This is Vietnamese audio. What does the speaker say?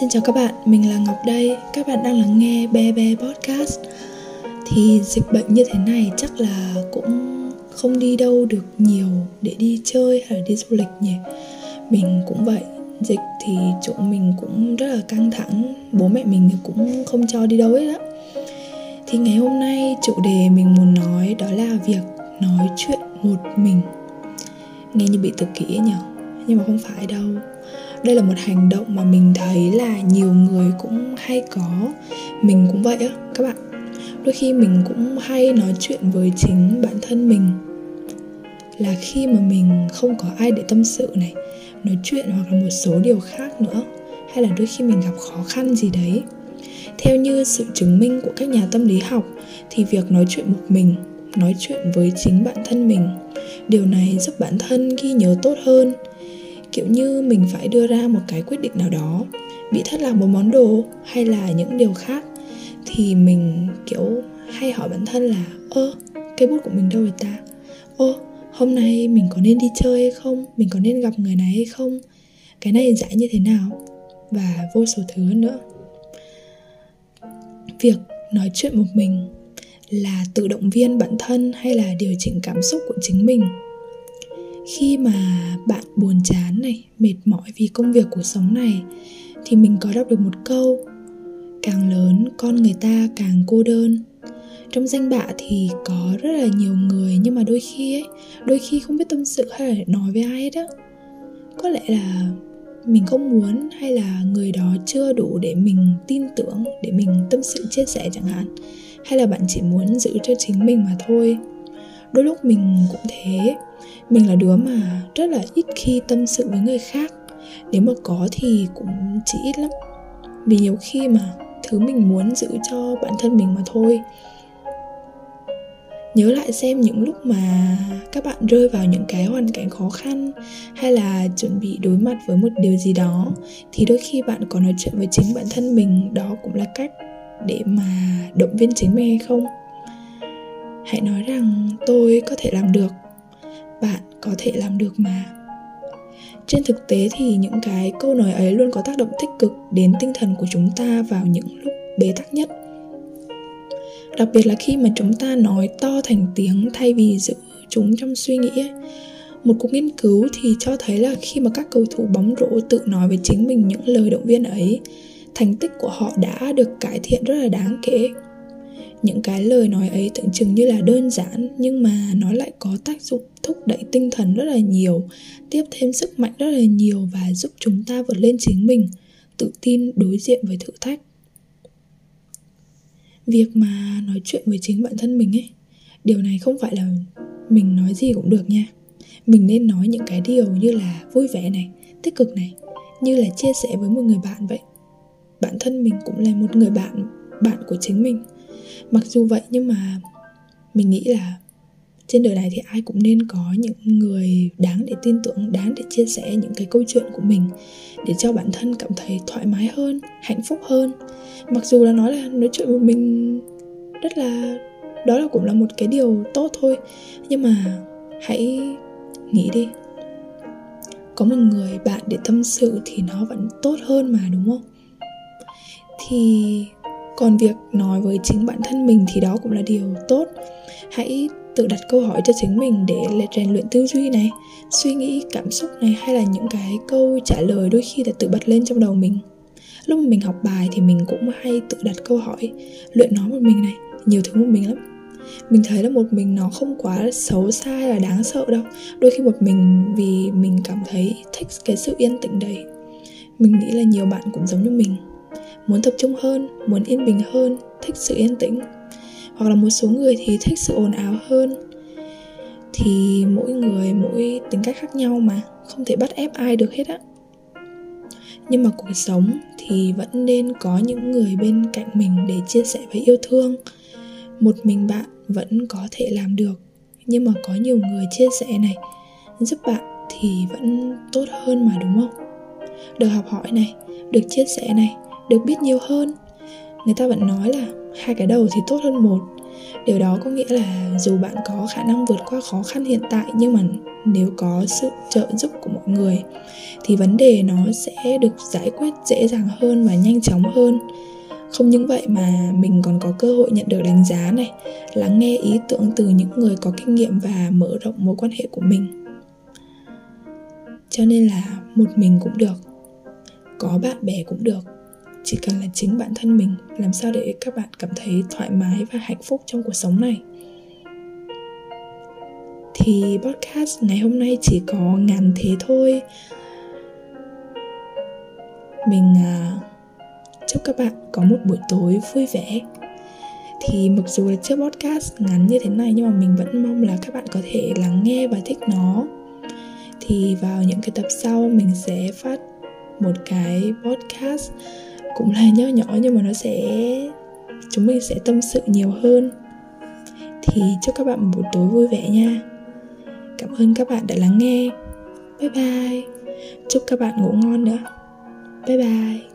Xin chào các bạn, mình là Ngọc đây. Các bạn đang lắng nghe Be Be Podcast. Thì dịch bệnh như thế này chắc là cũng không đi đâu được nhiều để đi chơi hay là đi du lịch nhỉ. Mình cũng vậy. Dịch thì chỗ mình cũng rất là căng thẳng. Bố mẹ mình cũng không cho đi đâu hết á. Thì ngày hôm nay chủ đề mình muốn nói đó là việc nói chuyện một mình. Nghe như bị tự kỷ nhỉ? Nhưng mà không phải đâu đây là một hành động mà mình thấy là nhiều người cũng hay có. Mình cũng vậy á, các bạn. Đôi khi mình cũng hay nói chuyện với chính bản thân mình. Là khi mà mình không có ai để tâm sự này, nói chuyện hoặc là một số điều khác nữa, hay là đôi khi mình gặp khó khăn gì đấy. Theo như sự chứng minh của các nhà tâm lý học, thì việc nói chuyện một mình, nói chuyện với chính bản thân mình, điều này giúp bản thân ghi nhớ tốt hơn kiểu như mình phải đưa ra một cái quyết định nào đó, bị thất lạc một món đồ hay là những điều khác, thì mình, kiểu, hay hỏi bản thân là, ơ cây bút của mình đâu rồi ta? Ô hôm nay mình có nên đi chơi hay không? Mình có nên gặp người này hay không? Cái này giải như thế nào? Và vô số thứ nữa. Việc nói chuyện một mình là tự động viên bản thân hay là điều chỉnh cảm xúc của chính mình khi mà bạn buồn chán này, mệt mỏi vì công việc cuộc sống này, thì mình có đọc được một câu, càng lớn con người ta càng cô đơn. Trong danh bạ thì có rất là nhiều người, nhưng mà đôi khi ấy, đôi khi không biết tâm sự hay là nói với ai hết á. Có lẽ là mình không muốn hay là người đó chưa đủ để mình tin tưởng, để mình tâm sự chia sẻ chẳng hạn. Hay là bạn chỉ muốn giữ cho chính mình mà thôi đôi lúc mình cũng thế. Mình là đứa mà rất là ít khi tâm sự với người khác. Nếu mà có thì cũng chỉ ít lắm. Vì nhiều khi mà thứ mình muốn giữ cho bản thân mình mà thôi. Nhớ lại xem những lúc mà các bạn rơi vào những cái hoàn cảnh khó khăn hay là chuẩn bị đối mặt với một điều gì đó, thì đôi khi bạn có nói chuyện với chính bản thân mình. Đó cũng là cách để mà động viên chính mình hay không? Hãy nói rằng tôi có thể làm được. Bạn có thể làm được mà. Trên thực tế thì những cái câu nói ấy luôn có tác động tích cực đến tinh thần của chúng ta vào những lúc bế tắc nhất. Đặc biệt là khi mà chúng ta nói to thành tiếng thay vì giữ chúng trong suy nghĩ ấy. một cuộc nghiên cứu thì cho thấy là khi mà các cầu thủ bóng rổ tự nói với chính mình những lời động viên ấy, thành tích của họ đã được cải thiện rất là đáng kể những cái lời nói ấy tưởng chừng như là đơn giản, nhưng mà nó lại có tác dụng thúc đẩy tinh thần rất là nhiều, tiếp thêm sức mạnh rất là nhiều và giúp chúng ta vượt lên chính mình, tự tin đối diện với thử thách. Việc mà nói chuyện với chính bản thân mình ấy, điều này không phải là mình nói gì cũng được nha. Mình nên nói những cái điều như là vui vẻ này, tích cực này, như là chia sẻ với một người bạn vậy. Bản thân mình cũng là một người bạn bạn của chính mình mặc dù vậy nhưng mà mình nghĩ là trên đời này thì ai cũng nên có những người đáng để tin tưởng, đáng để chia sẻ những cái câu chuyện của mình để cho bản thân cảm thấy thoải mái hơn, hạnh phúc hơn. Mặc dù là nói là, nói chuyện một mình rất là, đó là cũng là một cái điều tốt thôi. Nhưng mà hãy nghĩ đi, có một người bạn để tâm sự thì nó vẫn tốt hơn mà, đúng không? Thì còn việc nói với chính bản thân mình thì đó cũng là điều tốt. Hãy tự đặt câu hỏi cho chính mình để rèn luyện tư duy này, suy nghĩ, cảm xúc này hay là những cái câu trả lời đôi khi là tự bật lên trong đầu mình. Lúc mà mình học bài thì mình cũng hay tự đặt câu hỏi, luyện nói một mình này, nhiều thứ một mình lắm. Mình thấy là một mình nó không quá xấu xa hay là đáng sợ đâu. Đôi khi một mình vì mình cảm thấy thích cái sự yên tĩnh đấy. Mình nghĩ là nhiều bạn cũng giống như mình muốn tập trung hơn, muốn yên bình hơn, thích sự yên tĩnh. Hoặc là một số người thì thích sự ồn ào hơn. Thì mỗi người, mỗi tính cách khác nhau mà, không thể bắt ép ai được hết á. Nhưng mà cuộc sống thì vẫn nên có những người bên cạnh mình để chia sẻ và yêu thương. Một mình bạn vẫn có thể làm được, nhưng mà có nhiều người chia sẻ này, giúp bạn thì vẫn tốt hơn mà, đúng không? Được học hỏi này, được chia sẻ này được biết nhiều hơn. Người ta vẫn nói là hai cái đầu thì tốt hơn một. Điều đó có nghĩa là dù bạn có khả năng vượt qua khó khăn hiện tại, nhưng mà nếu có sự trợ giúp của mọi người, thì vấn đề nó sẽ được giải quyết dễ dàng hơn và nhanh chóng hơn. Không những vậy mà mình còn có cơ hội nhận được đánh giá này, lắng nghe ý tưởng từ những người có kinh nghiệm và mở rộng mối quan hệ của mình. Cho nên là một mình cũng được, có bạn bè cũng được chỉ cần là chính bản thân mình làm sao để các bạn cảm thấy thoải mái và hạnh phúc trong cuộc sống này. Thì podcast ngày hôm nay chỉ có ngắn thế thôi. Mình à, chúc các bạn có một buổi tối vui vẻ. Thì mặc dù là chiếc podcast ngắn như thế này nhưng mà mình vẫn mong là các bạn có thể lắng nghe và thích nó. Thì vào những cái tập sau mình sẽ phát một cái podcast cũng là nhỏ nhỏ nhưng mà nó sẽ, chúng mình sẽ tâm sự nhiều hơn. Thì chúc các bạn một buổi tối vui vẻ nha. Cảm ơn các bạn đã lắng nghe. Bye bye. Chúc các bạn ngủ ngon nữa. Bye bye.